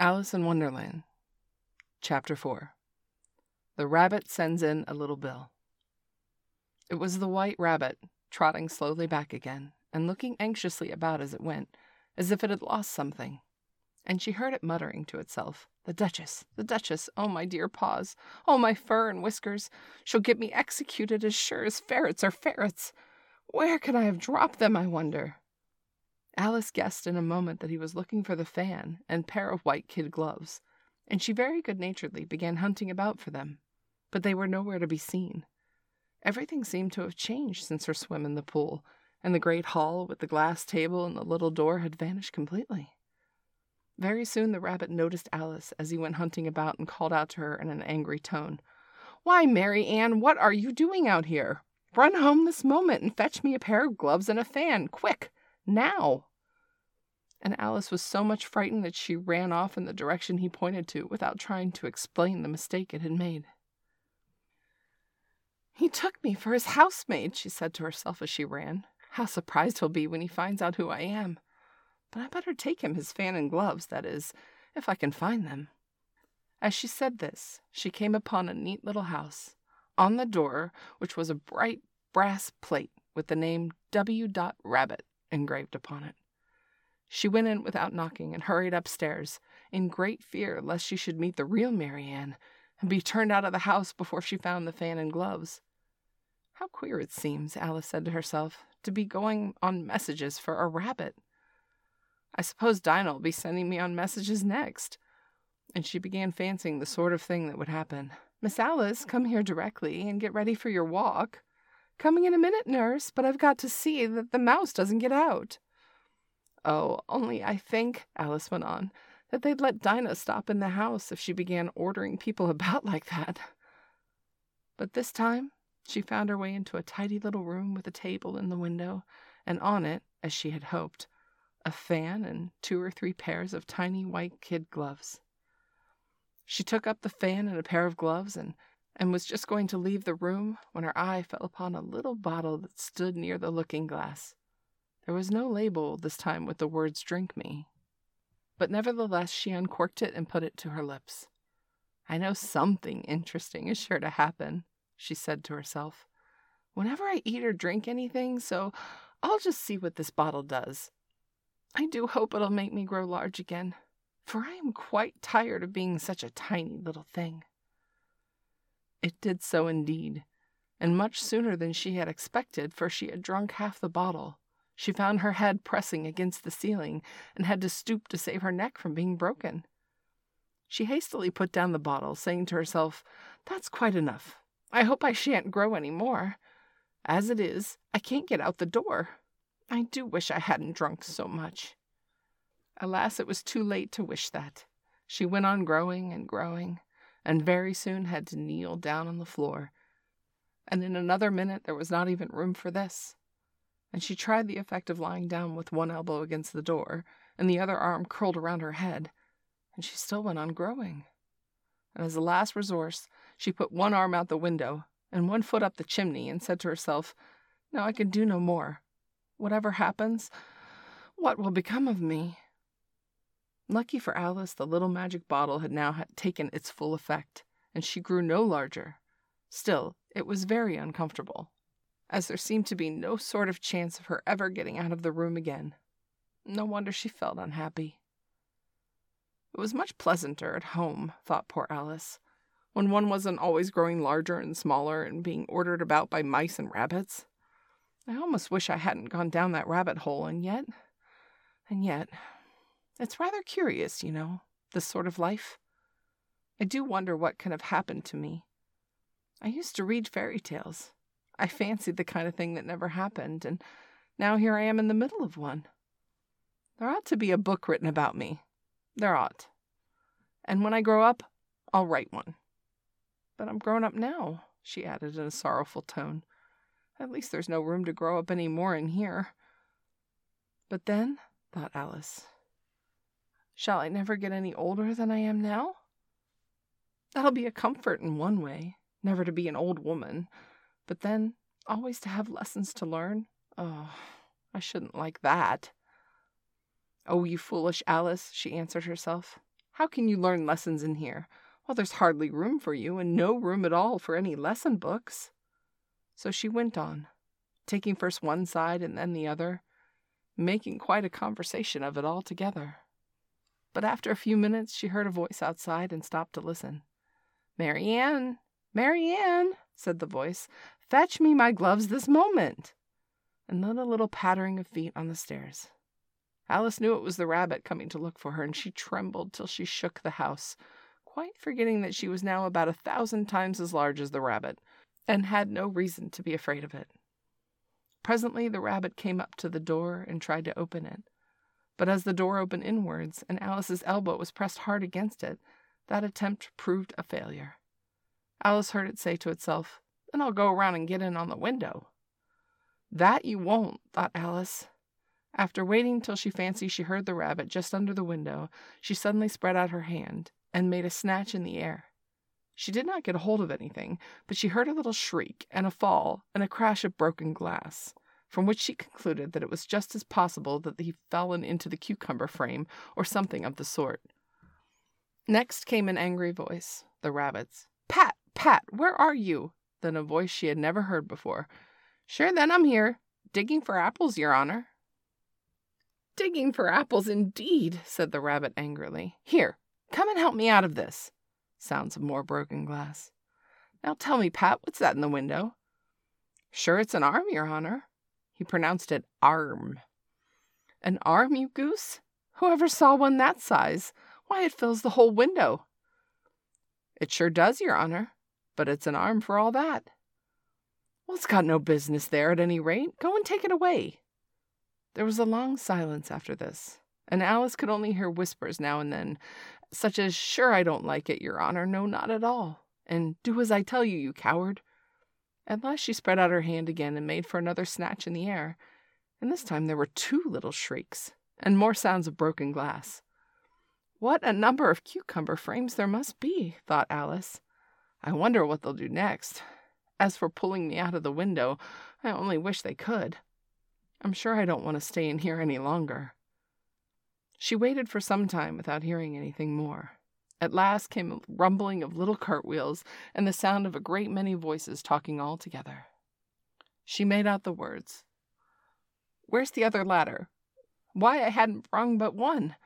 Alice in Wonderland, Chapter 4 The Rabbit Sends in a Little Bill. It was the White Rabbit, trotting slowly back again, and looking anxiously about as it went, as if it had lost something. And she heard it muttering to itself, The Duchess, the Duchess, oh my dear paws, oh my fur and whiskers, she'll get me executed as sure as ferrets are ferrets. Where can I have dropped them, I wonder? Alice guessed in a moment that he was looking for the fan and pair of white kid gloves, and she very good naturedly began hunting about for them. But they were nowhere to be seen. Everything seemed to have changed since her swim in the pool, and the great hall with the glass table and the little door had vanished completely. Very soon the rabbit noticed Alice as he went hunting about and called out to her in an angry tone, Why, Mary Ann, what are you doing out here? Run home this moment and fetch me a pair of gloves and a fan, quick! Now! And Alice was so much frightened that she ran off in the direction he pointed to without trying to explain the mistake it had made. He took me for his housemaid, she said to herself as she ran. How surprised he'll be when he finds out who I am. But I better take him his fan and gloves, that is, if I can find them. As she said this, she came upon a neat little house. On the door, which was a bright brass plate with the name W. Rabbit engraved upon it. She went in without knocking and hurried upstairs, in great fear lest she should meet the real Mary Ann and be turned out of the house before she found the fan and gloves. How queer it seems, Alice said to herself, to be going on messages for a rabbit. I suppose Dinah will be sending me on messages next. And she began fancying the sort of thing that would happen. Miss Alice, come here directly and get ready for your walk. Coming in a minute, nurse, but I've got to see that the mouse doesn't get out. Oh, only I think, Alice went on, that they'd let Dinah stop in the house if she began ordering people about like that. But this time she found her way into a tidy little room with a table in the window, and on it, as she had hoped, a fan and two or three pairs of tiny white kid gloves. She took up the fan and a pair of gloves and and was just going to leave the room when her eye fell upon a little bottle that stood near the looking glass. There was no label this time with the words Drink Me, but nevertheless she uncorked it and put it to her lips. I know something interesting is sure to happen, she said to herself, whenever I eat or drink anything, so I'll just see what this bottle does. I do hope it'll make me grow large again, for I am quite tired of being such a tiny little thing. It did so indeed, and much sooner than she had expected, for she had drunk half the bottle. She found her head pressing against the ceiling and had to stoop to save her neck from being broken. She hastily put down the bottle, saying to herself, That's quite enough. I hope I shan't grow any more. As it is, I can't get out the door. I do wish I hadn't drunk so much. Alas, it was too late to wish that. She went on growing and growing and very soon had to kneel down on the floor. And in another minute there was not even room for this. And she tried the effect of lying down with one elbow against the door and the other arm curled around her head, and she still went on growing. And as a last resource, she put one arm out the window and one foot up the chimney and said to herself, Now I can do no more. Whatever happens, what will become of me? Lucky for Alice, the little magic bottle had now taken its full effect, and she grew no larger. Still, it was very uncomfortable, as there seemed to be no sort of chance of her ever getting out of the room again. No wonder she felt unhappy. It was much pleasanter at home, thought poor Alice, when one wasn't always growing larger and smaller and being ordered about by mice and rabbits. I almost wish I hadn't gone down that rabbit hole, and yet, and yet, it's rather curious, you know, this sort of life. I do wonder what can have happened to me. I used to read fairy tales. I fancied the kind of thing that never happened, and now here I am in the middle of one. There ought to be a book written about me. There ought. And when I grow up, I'll write one. But I'm grown up now, she added in a sorrowful tone. At least there's no room to grow up any more in here. But then, thought Alice, Shall I never get any older than I am now? That'll be a comfort in one way, never to be an old woman, but then always to have lessons to learn. Oh, I shouldn't like that. Oh, you foolish Alice, she answered herself. How can you learn lessons in here? Well, there's hardly room for you, and no room at all for any lesson books. So she went on, taking first one side and then the other, making quite a conversation of it all together. But after a few minutes, she heard a voice outside and stopped to listen. Mary Ann, Mary Ann, said the voice, fetch me my gloves this moment. And then a little pattering of feet on the stairs. Alice knew it was the rabbit coming to look for her, and she trembled till she shook the house, quite forgetting that she was now about a thousand times as large as the rabbit, and had no reason to be afraid of it. Presently the rabbit came up to the door and tried to open it. But as the door opened inwards and Alice's elbow was pressed hard against it, that attempt proved a failure. Alice heard it say to itself, Then I'll go around and get in on the window. That you won't, thought Alice. After waiting till she fancied she heard the rabbit just under the window, she suddenly spread out her hand and made a snatch in the air. She did not get hold of anything, but she heard a little shriek and a fall and a crash of broken glass, from which she concluded that it was just as possible that he fallen into the cucumber frame or something of the sort. Next came an angry voice, the rabbit's. Pat, Pat, where are you? Then a voice she had never heard before. Sure, then I'm here, digging for apples, your honor. Digging for apples, indeed, said the rabbit angrily. Here, come and help me out of this. Sounds of more broken glass. Now tell me, Pat, what's that in the window? Sure, it's an arm, your honor. He pronounced it arm. An arm, you goose? Whoever saw one that size? Why, it fills the whole window. It sure does, your honor, but it's an arm for all that. Well, it's got no business there at any rate. Go and take it away. There was a long silence after this, and Alice could only hear whispers now and then, such as, Sure, I don't like it, Your Honor, no, not at all, and Do as I tell you, you coward. At last she spread out her hand again and made for another snatch in the air, and this time there were two little shrieks, and more sounds of broken glass. What a number of cucumber frames there must be, thought Alice. I wonder what they'll do next. As for pulling me out of the window, I only wish they could. I'm sure I don't want to stay in here any longer. She waited for some time without hearing anything more. At last came a rumbling of little cartwheels and the sound of a great many voices talking all together. She made out the words Where's the other ladder? Why, I hadn't brung but one.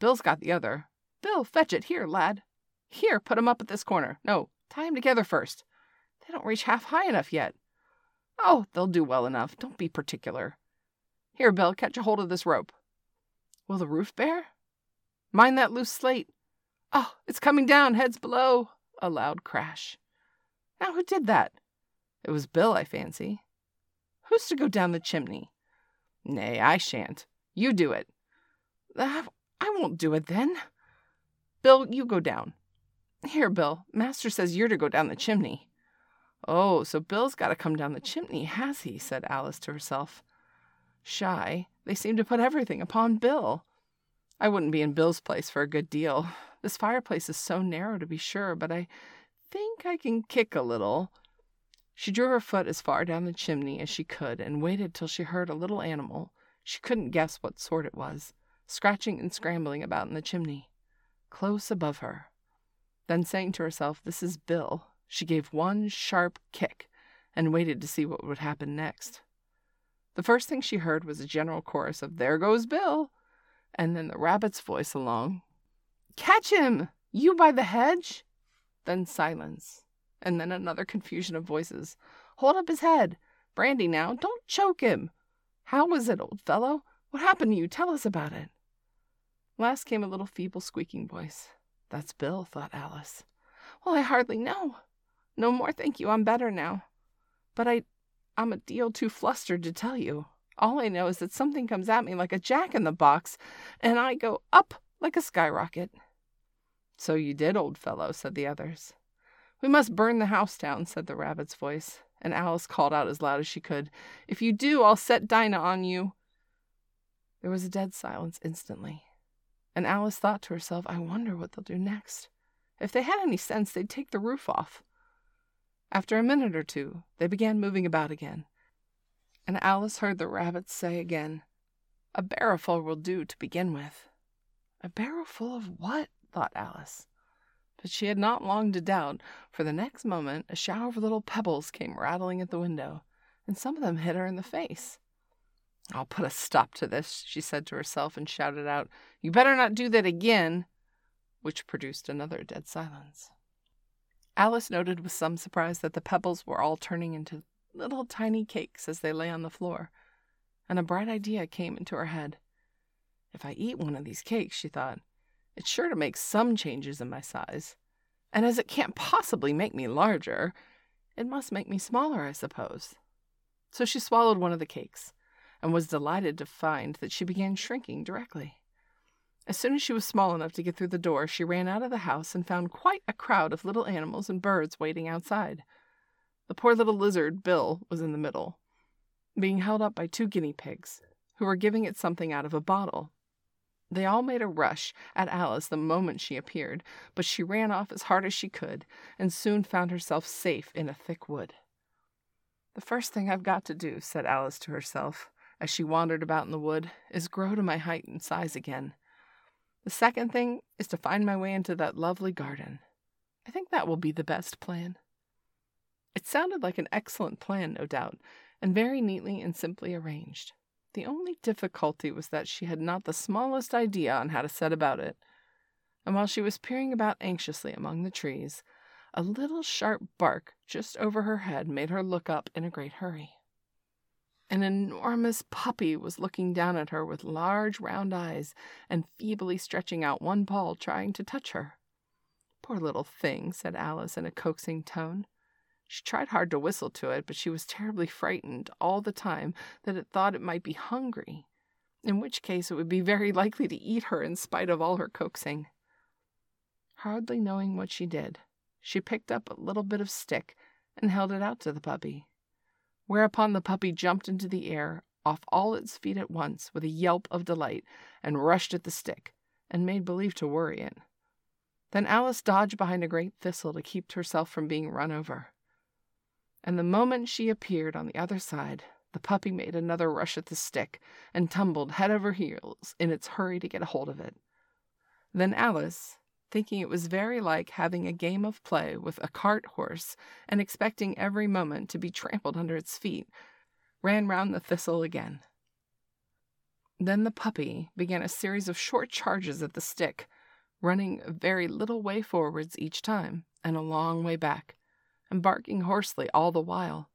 Bill's got the other. Bill, fetch it. Here, lad. Here, put 'em up at this corner. No, tie 'em together first. They don't reach half high enough yet. Oh, they'll do well enough. Don't be particular. Here, Bill, catch a hold of this rope. Will the roof bear? Mind that loose slate. Oh, it's coming down, heads below. A loud crash. Now, who did that? It was Bill, I fancy. Who's to go down the chimney? Nay, I shan't. You do it. I won't do it then. Bill, you go down. Here, Bill, Master says you're to go down the chimney. Oh, so Bill's got to come down the chimney, has he? said Alice to herself. Shy, they seem to put everything upon Bill. I wouldn't be in Bill's place for a good deal. This fireplace is so narrow, to be sure, but I think I can kick a little. She drew her foot as far down the chimney as she could and waited till she heard a little animal, she couldn't guess what sort it was, scratching and scrambling about in the chimney, close above her. Then saying to herself, This is Bill, she gave one sharp kick and waited to see what would happen next. The first thing she heard was a general chorus of There goes Bill, and then the rabbit's voice along. Catch him! You by the hedge? Then silence, and then another confusion of voices. Hold up his head. Brandy now, don't choke him. How was it, old fellow? What happened to you? Tell us about it. Last came a little feeble squeaking voice. That's Bill, thought Alice. Well, I hardly know. No more, thank you. I'm better now. But I I'm a deal too flustered to tell you. All I know is that something comes at me like a jack in the box, and I go up like a skyrocket. So you did, old fellow, said the others. We must burn the house down, said the rabbit's voice, and Alice called out as loud as she could, If you do, I'll set Dinah on you. There was a dead silence instantly, and Alice thought to herself, I wonder what they'll do next. If they had any sense, they'd take the roof off. After a minute or two, they began moving about again, and Alice heard the rabbits say again, A barrowful will do to begin with. A barrowful of what? thought Alice. But she had not long to doubt, for the next moment a shower of little pebbles came rattling at the window, and some of them hit her in the face. I'll put a stop to this, she said to herself, and shouted out, You better not do that again, which produced another dead silence. Alice noted with some surprise that the pebbles were all turning into little tiny cakes as they lay on the floor, and a bright idea came into her head. If I eat one of these cakes, she thought, it's sure to make some changes in my size. And as it can't possibly make me larger, it must make me smaller, I suppose. So she swallowed one of the cakes and was delighted to find that she began shrinking directly. As soon as she was small enough to get through the door, she ran out of the house and found quite a crowd of little animals and birds waiting outside. The poor little lizard, Bill, was in the middle, being held up by two guinea pigs, who were giving it something out of a bottle. They all made a rush at Alice the moment she appeared, but she ran off as hard as she could and soon found herself safe in a thick wood. The first thing I've got to do, said Alice to herself, as she wandered about in the wood, is grow to my height and size again. The second thing is to find my way into that lovely garden. I think that will be the best plan. It sounded like an excellent plan, no doubt, and very neatly and simply arranged. The only difficulty was that she had not the smallest idea on how to set about it. And while she was peering about anxiously among the trees, a little sharp bark just over her head made her look up in a great hurry. An enormous puppy was looking down at her with large round eyes and feebly stretching out one paw, trying to touch her. Poor little thing, said Alice in a coaxing tone. She tried hard to whistle to it, but she was terribly frightened all the time that it thought it might be hungry, in which case it would be very likely to eat her in spite of all her coaxing. Hardly knowing what she did, she picked up a little bit of stick and held it out to the puppy, whereupon the puppy jumped into the air off all its feet at once with a yelp of delight and rushed at the stick and made believe to worry it. Then Alice dodged behind a great thistle to keep herself from being run over and the moment she appeared on the other side, the puppy made another rush at the stick and tumbled head over heels in its hurry to get a hold of it. Then Alice, thinking it was very like having a game of play with a cart horse and expecting every moment to be trampled under its feet, ran round the thistle again. Then the puppy began a series of short charges at the stick, running a very little way forwards each time and a long way back and barking hoarsely all the while,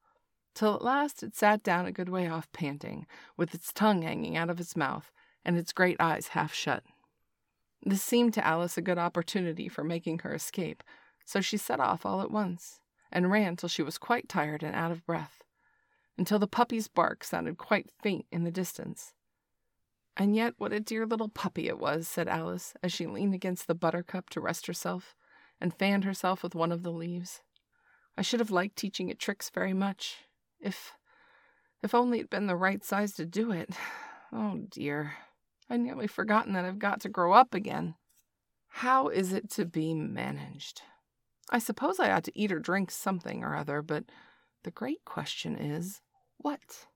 till at last it sat down a good way off panting, with its tongue hanging out of its mouth and its great eyes half shut. This seemed to Alice a good opportunity for making her escape, so she set off all at once, and ran till she was quite tired and out of breath, until the puppy's bark sounded quite faint in the distance. And yet, what a dear little puppy it was, said Alice, as she leaned against the buttercup to rest herself, and fanned herself with one of the leaves. I should have liked teaching it tricks very much. If. if only it'd been the right size to do it. Oh dear. I nearly forgotten that I've got to grow up again. How is it to be managed? I suppose I ought to eat or drink something or other, but the great question is what?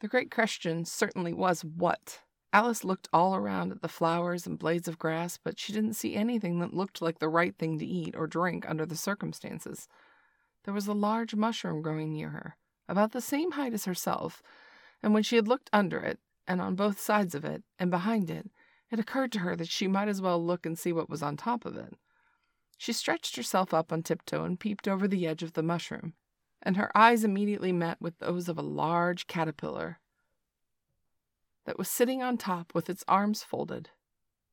The great question certainly was what. Alice looked all around at the flowers and blades of grass, but she didn't see anything that looked like the right thing to eat or drink under the circumstances there was a large mushroom growing near her, about the same height as herself, and when she had looked under it, and on both sides of it, and behind it, it occurred to her that she might as well look and see what was on top of it. She stretched herself up on tiptoe and peeped over the edge of the mushroom, and her eyes immediately met with those of a large caterpillar that was sitting on top with its arms folded,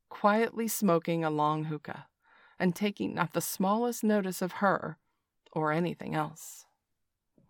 quietly smoking a long hookah, and taking not the smallest notice of her or anything else.